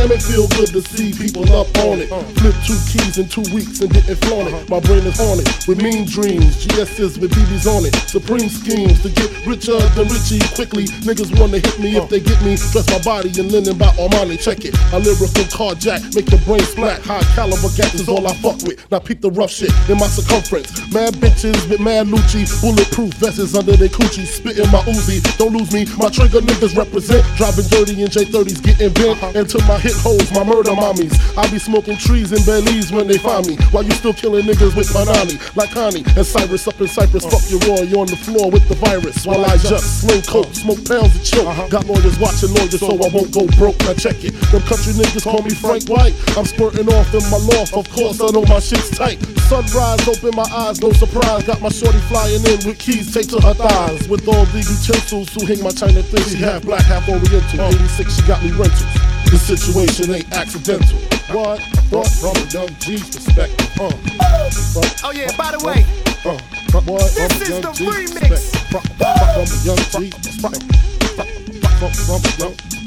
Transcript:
Damn, it feel good to see people up on it. Flip two keys in two weeks and didn't flaunt it. My brain is haunted with mean dreams. GS's with BBs on it. Supreme schemes to get richer than Richie quickly. Niggas wanna hit me if they get me. Dress my body in linen by Armani. Check it. A lyrical carjack, make your brain splat. High caliber gas is all I fuck with. Now peep the rough shit in my circumference. Mad bitches with mad Lucci. Bulletproof vests under their coochie. Spitting my Uzi. Don't lose me. My trigger niggas represent. Driving dirty and J30s getting bent. And to my hit holes, my murder mommies. I be smoking trees in Belize when they find me. While you still killing niggas with Panani. Like Connie and Cyrus up in Cyprus. Fuck your raw. You on the floor with the virus. While I just sling coke, smoke pounds of choke. Uh-huh. Got lawyers watching lawyers so I won't go broke. Now check it. Them country niggas call me Frank White. I'm squirting off in my loft. Of course, I know my shit's tight. Sunrise, open my eyes, no surprise. Got my shorty flying in with keys taped to her thighs. With all the utensils who hang my china thing. She half black, half oriental. 86, she got me rentals. The situation ain't accidental. What? From, from a young G's perspective. Uh, from, Oh yeah, by the way, uh, from, what? This from is the G's remix. From, from, from a young G's perspective. From, from, from a young